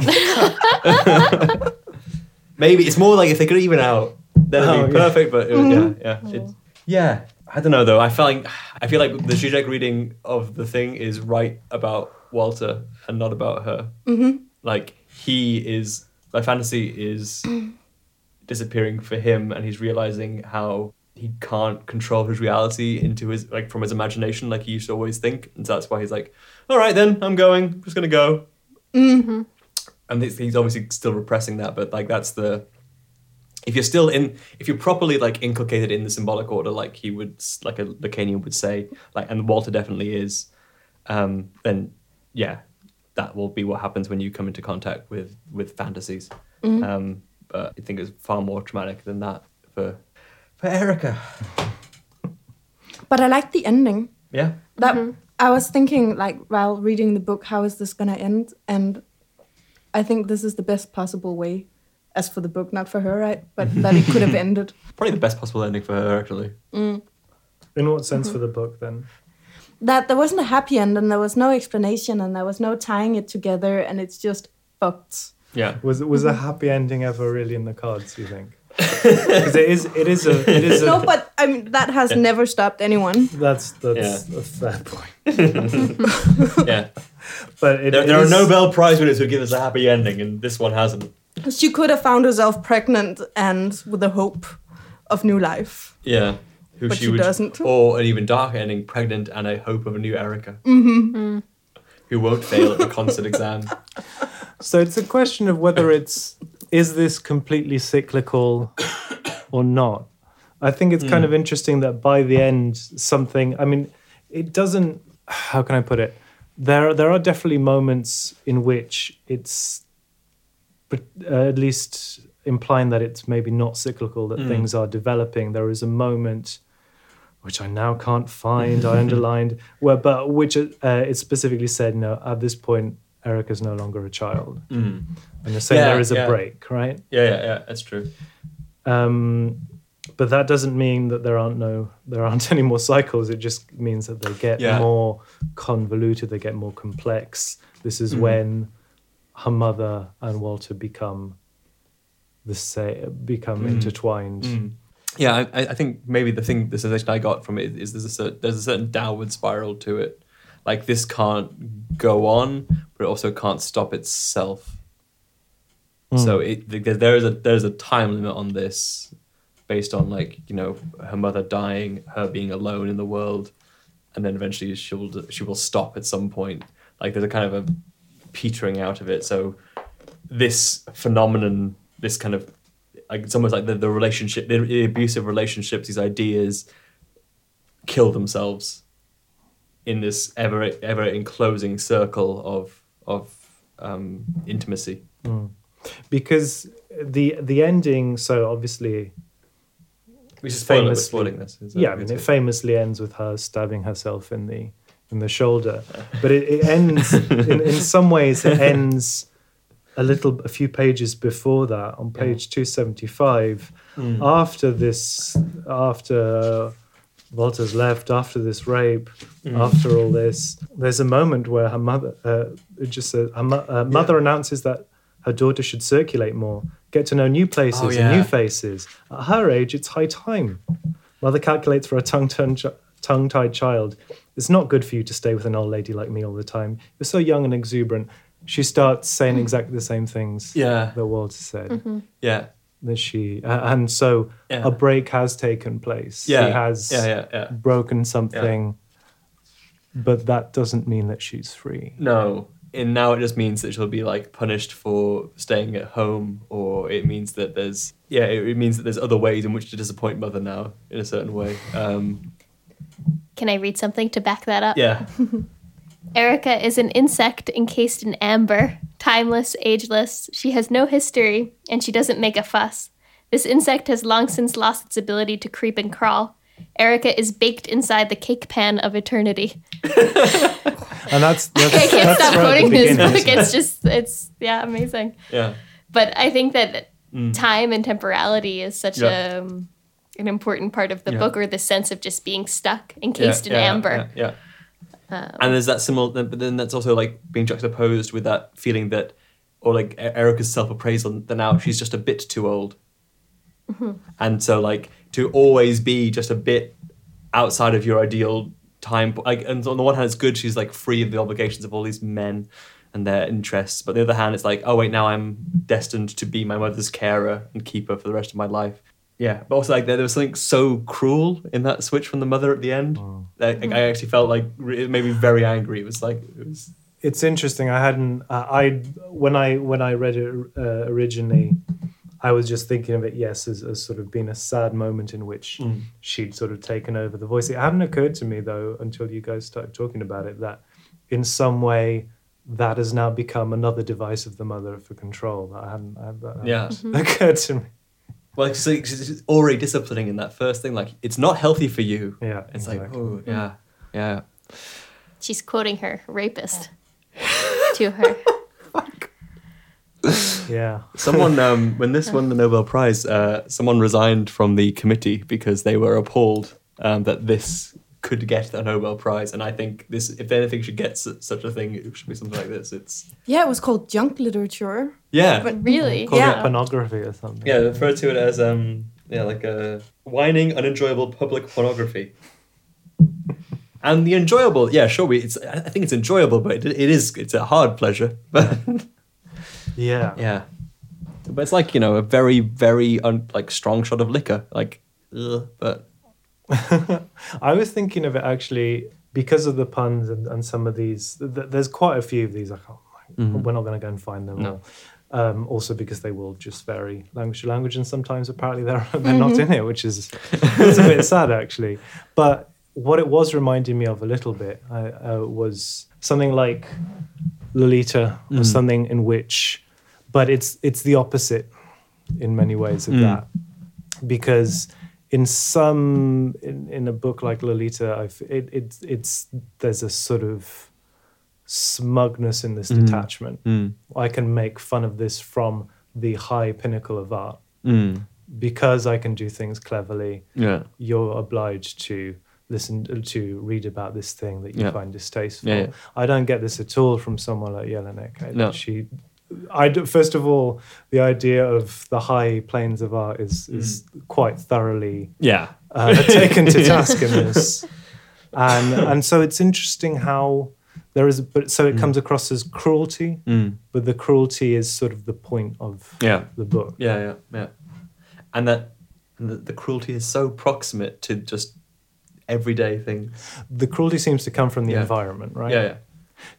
Maybe it's more like if they could even out, then it'd Oh, be yeah. perfect. But it would, yeah, mm-hmm. yeah, it's, mm-hmm. yeah. I don't know though. I feel like I feel like the Zizek reading of the thing is right about Walter and not about her. Mm-hmm. Like he is, my fantasy is disappearing for him, and he's realizing how he can't control his reality into his like from his imagination, like he used to always think, and so that's why he's like, "All right, then I'm going. I'm just gonna go." Mm-hmm. And he's, he's obviously still repressing that, but like that's the if you're still in if you're properly like inculcated in the symbolic order, like he would like a Lacanian would say, like and Walter definitely is, um, then yeah, that will be what happens when you come into contact with with fantasies. Mm-hmm. Um, but I think it's far more traumatic than that for for Erica. But I like the ending. Yeah. That mm-hmm. I was thinking, like while reading the book, how is this gonna end? And I think this is the best possible way, as for the book, not for her, right? But that it could have ended. Probably the best possible ending for her, actually. Mm. In what sense mm-hmm. for the book then? That there wasn't a happy end, and there was no explanation, and there was no tying it together, and it's just fucked. Yeah. Was was a mm-hmm. happy ending ever really in the cards? You think? Because it is. It is a. It is a. No, but I mean that has never stopped anyone. That's that's Yeah. a fair point. Yeah. But it, There, it there are Nobel Prize winners who give us a happy ending, and this one hasn't. She could have found herself pregnant and with the hope of new life. Yeah. Who But she doesn't. Or an even darker ending, pregnant and a hope of a new Erica. Mm-hmm. Who won't fail at the concert exam. So it's a question of whether it's is this completely cyclical or not. I think it's kind of interesting that by the end something I mean it doesn't how can I put it there there are definitely moments in which it's but uh, at least implying that it's maybe not cyclical that things are developing there is a moment which I now can't find I underlined where but which uh, it specifically said no at this point Erica's no longer a child Mm. and you're saying Yeah, there is a yeah. break right Yeah, yeah, yeah, that's true. um, but that doesn't mean that there aren't no there aren't any more cycles. It just means that they get Yeah. more convoluted. They get more complex. This is when her mother and Walter become the say become Mm. intertwined. Yeah, I, I think maybe the thing, the sensation I got from it is there's a certain, there's a certain downward spiral to it. Like this can't go on, but it also can't stop itself. Hmm. So it there- there is a there's a time limit on this, based on like you know her mother dying, her being alone in the world, and then eventually she will she will stop at some point. Like there's a kind of a petering out of it. So this phenomenon, this kind of like it's almost like the, the relationship, the, the abusive relationships, these ideas kill themselves in this ever ever enclosing circle of of um, intimacy. Because the the ending. So obviously, Which is we're Famously- spoiling this. is yeah, I mean, it famously ends with her stabbing herself in the in the shoulder. But it, it ends in, in some ways. It ends a little, a few pages before that, on page two seventy five. Mm. After this, after Walter's left, after this rape, Mm. after all this, there's a moment where her mother, uh, just says, her mo- uh, mother announces that her daughter should circulate more, get to know new places Oh, and new faces. At her age, it's high time. Mother calculates for a tongue-tied child. It's not good for you to stay with an old lady like me all the time. You're so young and exuberant. She starts saying exactly the same things Yeah, that Walter said. yeah, That she uh, and so Yeah. a break has taken place. yeah. She has yeah, yeah, yeah. broken something, but that doesn't mean that she's free. No. And now it just means that she'll be like punished for staying at home, or it means that there's yeah, it, it means that there's other ways in which to disappoint mother now in a certain way. Um, Can I read something to back that up? yeah, Erica is an insect encased in amber, timeless, ageless. She has no history, and she doesn't make a fuss. This insect has long since lost its ability to creep and crawl. Erica is baked inside the cake pan of eternity. And that's, that's I can't that's stop right quoting this book. It's just, it's, yeah, amazing. yeah, But I think that time and temporality is such Mm. Yeah. a um, an important part of the Yeah. book, or the sense of just being stuck, encased in amber. Yeah. Yeah. and there's that similar, but then that's also like being juxtaposed with that feeling that, or like Erica's self appraisal that now she's just a bit too old. Mm-hmm. And so, like, to always be just a bit outside of your ideal time, like, and on the one hand, it's good she's like free of the obligations of all these men and their interests. But on the other hand, it's like, oh, wait, now I'm destined to be my mother's carer and keeper for the rest of my life. Yeah, but also like there, there was something so cruel in that switch from the mother at the end. Like, I actually felt like it made me very angry. It was like it was It's interesting. I hadn't. Uh, I when I when I read it uh, originally, I was just thinking of it. Yes, as, as sort of being a sad moment in which she'd sort of taken over the voice. It hadn't occurred to me though until you guys started talking about it that in some way that has now become another device of the mother for control. That I hadn't. I, that hadn't Yeah. occurred to me. Well, it's, like, it's already disciplining in that first thing. Like it's not healthy for you. Yeah, it's exactly. like oh yeah, yeah. She's quoting her rapist to her. Yeah. Someone um, when this won the Nobel Prize, uh, someone resigned from the committee because they were appalled um, that this could get a Nobel Prize. And I think this, if anything, should get su- such a thing, it should be something like this. It's Yeah, it was called junk literature. yeah, But Really? Called Yeah. it pornography or something. yeah. Refer to it as um, yeah, like a whining, unenjoyable public pornography. And the enjoyable, yeah, sure. We, it's. I think it's enjoyable, but it, it is. It's a hard pleasure. But Yeah. yeah, but it's like you know a very, very un, like strong shot of liquor. Like, ugh, but I was thinking of it actually because of the puns and, and some of these. Th- th- there's quite a few of these. I can't. We're not going to go and find them No. all. Um, also because they will just vary language to language, and sometimes apparently they're they're not in it, which is it's a bit sad actually. But what it was reminding me of a little bit uh, uh, was something like Lolita, or something in which, but it's it's the opposite in many ways of that because in some in, in a book like Lolita, I've, it, it it's there's a sort of smugness in this mm. detachment. Mm. I can make fun of this from the high pinnacle of art mm. because I can do things cleverly. yeah, You're obliged to listen to read about this thing that you Yeah. find distasteful. Yeah, yeah. I don't get this at all from someone like Jelinek. I- eh, No. She, I first of all, the idea of the high planes of art is mm. is quite thoroughly yeah, uh, taken to task in this, and and so it's interesting how there is, but so it mm. comes across as cruelty, mm. but the cruelty is sort of the point of yeah. the book. Yeah, yeah, yeah. And that and the, the cruelty is so proximate to just everyday things. The cruelty seems to come from the Yeah. environment, right? Yeah, yeah.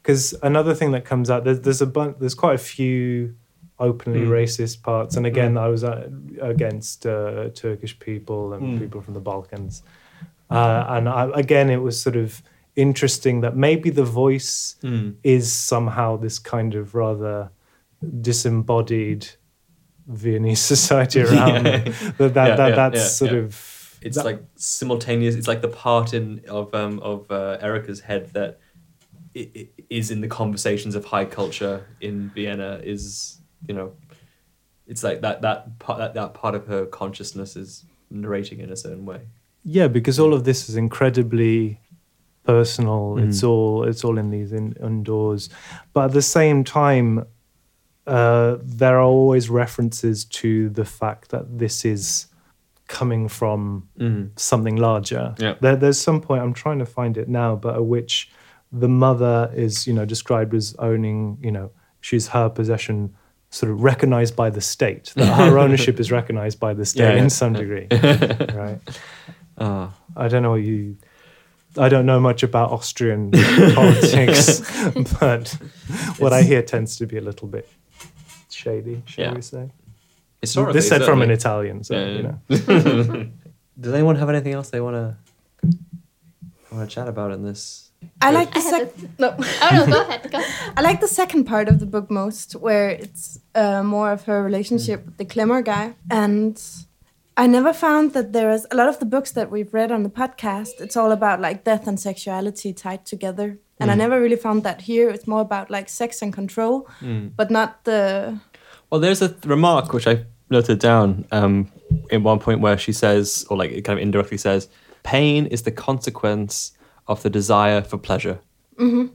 Because another thing that comes out there's there's a bunch there's quite a few openly Mm. racist parts, and again I was uh, against uh, Turkish people and Mm. people from the Balkans, uh, and I, again it was sort of interesting that maybe the voice Mm. is somehow this kind of rather disembodied Viennese society around Yeah. that, that, Yeah, that yeah, that's sort of It's that- like simultaneous. It's like the part in of um of uh, Erica's head that is in the conversations of high culture in Vienna is you know, it's like that that part that, that part of her consciousness is narrating in a certain way. Yeah, because all of this is incredibly personal. Mm. It's all it's all in these in, indoors, but at the same time, uh, there are always references to the fact that this is coming from something larger. Yeah. There, there's some point I'm trying to find it now, but at which the mother is you know described as owning you know she's her possession sort of recognized by the state that her ownership is recognized by the state Yeah, yeah. in some degree right Ah, I don't know what you. I don't know much about Austrian politics, but what I hear tends to be a little bit shady, shall Yeah. we say? historically, this said from an. Italian, so Yeah, you know. Does anyone have anything else they want to want to chat about in this? I like the I had sec- no. Oh no, go ahead. Go. I like the second part of the book most, where it's uh, more of her relationship with the Klemmer guy. And I never found that there is a lot of the books that we've read on the podcast. It's all about like death and sexuality tied together, and I never really found that here. It's more about like sex and control, but not the Well, there's a th- remark which I noted down um, in one point where she says, or like it kind of indirectly says, pain is the consequence of the desire for pleasure. Mm-hmm.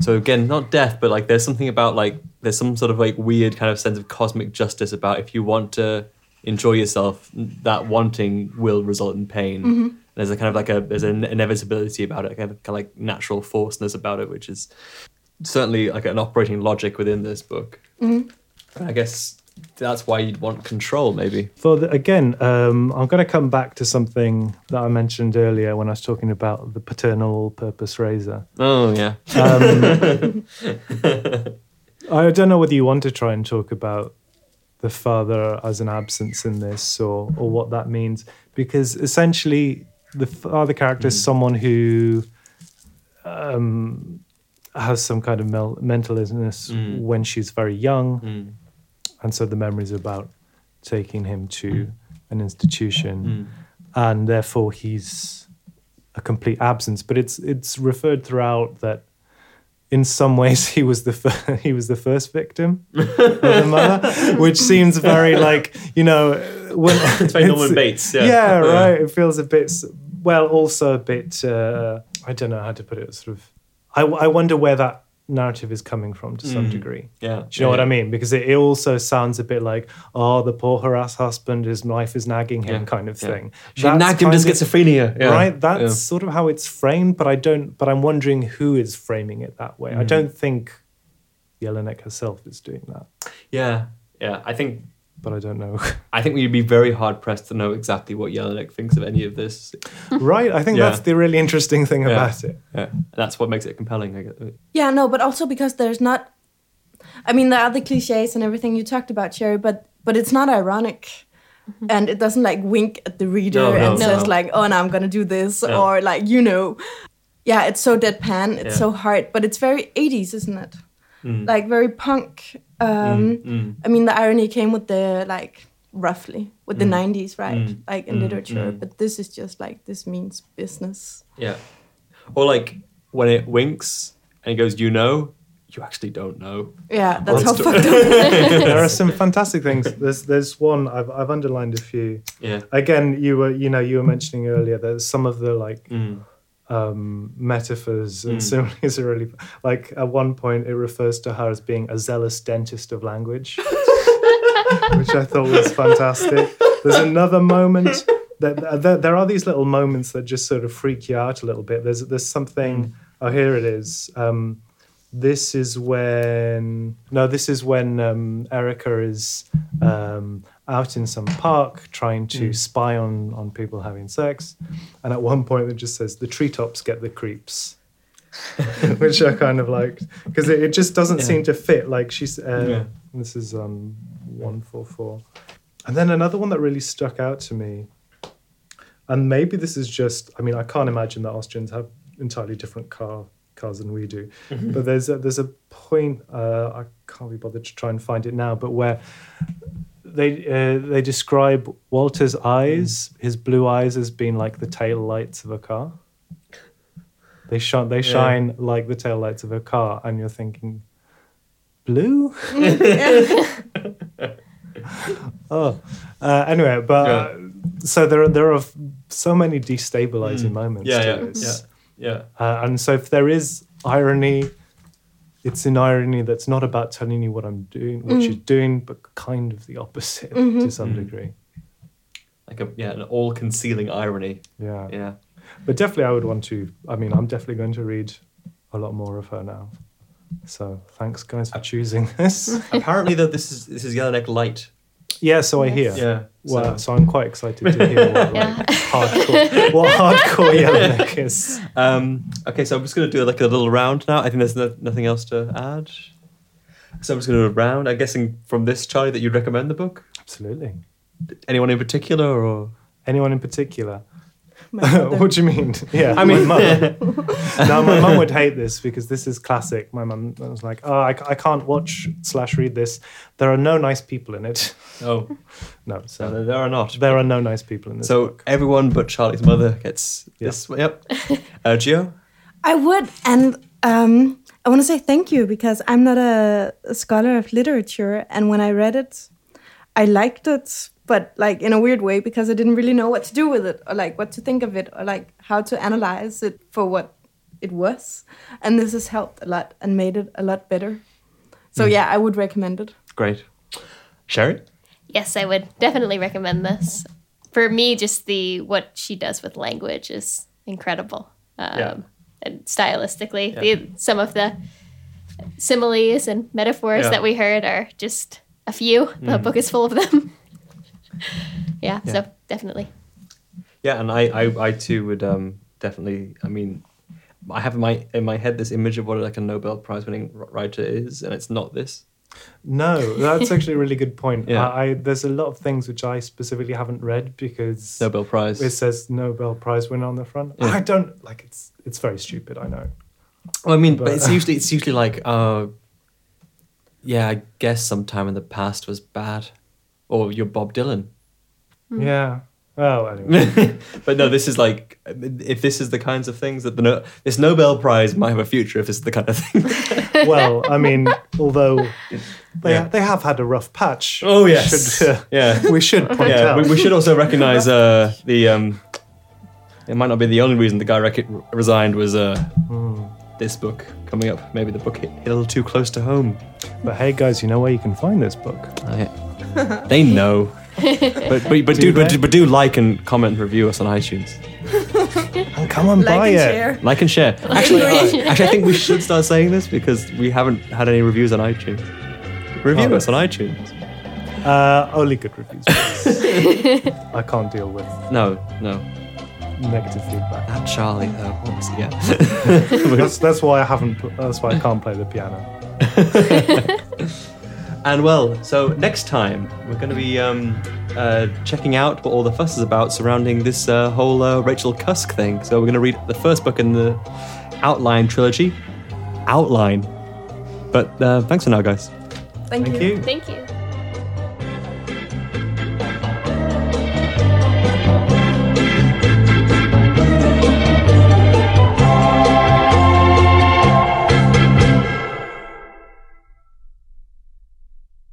So again, not death, but like there's something about like there's some sort of like weird kind of sense of cosmic justice about if you want to enjoy yourself, that wanting will result in pain. There's a kind of like a there's an inevitability about it, kind of, kind of like natural forceness about it, which is certainly like an operating logic within this book. And I guess that's why you'd want control, maybe. For the, again, um, I'm going to come back to something that I mentioned earlier when I was talking about the paternal all-purpose razor. Oh yeah. Um, I don't know whether you want to try and talk about the father as an absence in this or or what that means because essentially the father character is someone who um, has some kind of mel- mental illness Mm. when she's very young Mm. And so the memories about taking him to an institution Mm. and therefore he's a complete absence. But it's it's referred throughout that in some ways he was the fir- he was the first victim of the mother, which seems very like you know when It's very Norman Bates. Yeah. yeah, right. It feels a bit well, also a bit. Uh, I don't know how to put it. Sort of. I, I wonder where that narrative is coming from to some Mm. degree. Yeah. Do you know what I mean? Because it, it also sounds a bit like, oh, the poor harassed husband, his wife is nagging him, Yeah, kind of yeah. thing. She That's nagged him to schizophrenia. Yeah. Right? That's Yeah. sort of how it's framed, but I don't. But I'm wondering who is framing it that way. I Mhm. don't think Jelinek herself is doing that, Yeah. Yeah. I think but I don't know. I think we'd be very hard pressed to know exactly what Jelinek thinks of any of this. right? I think Yeah. that's the really interesting thing Yeah. about it. Yeah. And that's what makes it compelling. I guess. Yeah, no, but also because there's not. I mean, there are the cliches and everything you talked about, Sherry, but but it's not ironic, and it doesn't like wink at the reader No, no, and says no. like, "Oh, now I'm gonna do this," Yeah. or like you know, yeah, it's so deadpan, it's Yeah. so hard, but it's very 80s, isn't it? Mm. Like very punk. Um, Mm, mm. I mean, the irony came with the like roughly with the Mm. 90s, right? Mm. Like in Mm, literature, mm. but this is just like this means business. Yeah. Or like when it winks and it goes, you know, you actually don't know. Yeah, that's how fucked up. there are some fantastic things. There's there's one I've I've underlined a few. Yeah. Again, you were you know you were mentioning earlier that some of the like Mm. Um, metaphors and Mm. similes are really like at one point it refers to her as being a zealous dentist of language, which I thought was fantastic. There's another moment that there, there are these little moments that just sort of freak you out a little bit. There's there's something. Oh, here it is. Um, this is when no, this is when um, Erica is um, out in some park trying to Mm. spy on on people having sex, and at one point it just says the treetops get the creeps, which I kind of liked because it, it just doesn't Yeah. seem to fit. Like she's uh, Yeah. this is um one four four, and then another one that really stuck out to me, and maybe this is just I mean I can't imagine that Austrians have entirely different car cars than we do, but there's a, there's a point uh, I can't be bothered to try and find it now, but where they uh, they describe Walter's eyes, his blue eyes, as being like the tail lights of a car. They shine they Yeah. shine like the tail lights of a car, and you're thinking, blue. oh, uh, anyway, but Yeah. uh, so there are there are so many destabilizing Mm. moments. Yeah, to yeah, this. yeah, Uh, and so if there is irony, it's an irony that's not about telling you what I'm doing, what Mm. she's doing, but kind of the opposite Mhm. to some Mm. degree. Like a yeah, an all-concealing irony. Yeah. Yeah. But definitely, I would want to. I mean, I'm definitely going to read a lot more of her now. So thanks, guys, for choosing this. Apparently, though, this is this is Jelinek light. Yeah, so I hear. Yeah. Well, so- so I'm quite excited to hear what, like, Yeah. hardcore, what hardcore Jelinek is. Um, okay, so I'm just going to do like a little round now. I think there's no, nothing else to add. So I'm just going to do a round. I'm guessing from this, Charlie, that you'd recommend the book. Absolutely. Anyone in particular, or Anyone in particular? My mother. what do you mean? Yeah, I mean, my mum. no, my mum would hate this because this is classic. My mum was like, "Oh, I, I can't watch slash read this. There are no nice people in it." oh, No, so so there are not. there are no nice people in this. So book. everyone but Charlie's mother gets Yeah. this. Yep. Uh, Gio. I would, and um, I want to say thank you because I'm not a, a scholar of literature, and when I read it, I liked it, but like in a weird way because I didn't really know what to do with it or like what to think of it or like how to analyze it for what it was. And this has helped a lot and made it a lot better. So yeah, I would recommend it. Great. Sherry? Yes, I would definitely recommend this. For me, just the what she does with language is incredible. Um, Yeah. And stylistically, Yeah. the, some of the similes and metaphors Yeah. that we heard are just a few. The book is full of them. yeah, Yeah. so definitely. Yeah, and I, I, I too would um, definitely. I mean, I have in my in my head this image of what like a Nobel Prize winning writer is, and it's not this. No, that's actually a really good point. Yeah. I, I there's a lot of things which I specifically haven't read because Nobel Prize. it says Nobel Prize winner on the front. Yeah. I don't like it's it's very stupid. I know. Well, I mean, but, But- it's usually it's usually like, uh, yeah, I guess sometime in the past was bad, or you're Bob Dylan. Yeah. Oh, anyway. but no, this is like, if this is the kinds of things that the no- this Nobel Prize might have a future if this is the kind of thing. well, I mean, although they Yeah. they have had a rough patch. Oh we yes, should, uh, yeah, we should point yeah. out. We, we should also recognize uh, the. Um, it might not be the only reason the guy rec- resigned was uh, Hmm. this book coming up. Maybe the book hit, hit a little too close to home. But hey, guys, you know where you can find this book? I- they know. but but, but do, Do but, but do like and comment and review us on iTunes. And come and buy and it. share. Like and share. Actually, uh, actually, I think we should start saying this because we haven't had any reviews on iTunes. Review Oh. us on iTunes. Uh, only good reviews. I can't deal with No, no. negative feedback. That Charlie though. Once again. That's that's why I haven't. That's why I can't play the piano. And well, so next time we're going to be um, uh, checking out what all the fuss is about surrounding this uh, whole uh, Rachel Cusk thing. So we're going to read the first book in the Outline trilogy. Outline. But uh, thanks for now, guys. Thank, Thank you. you. Thank you.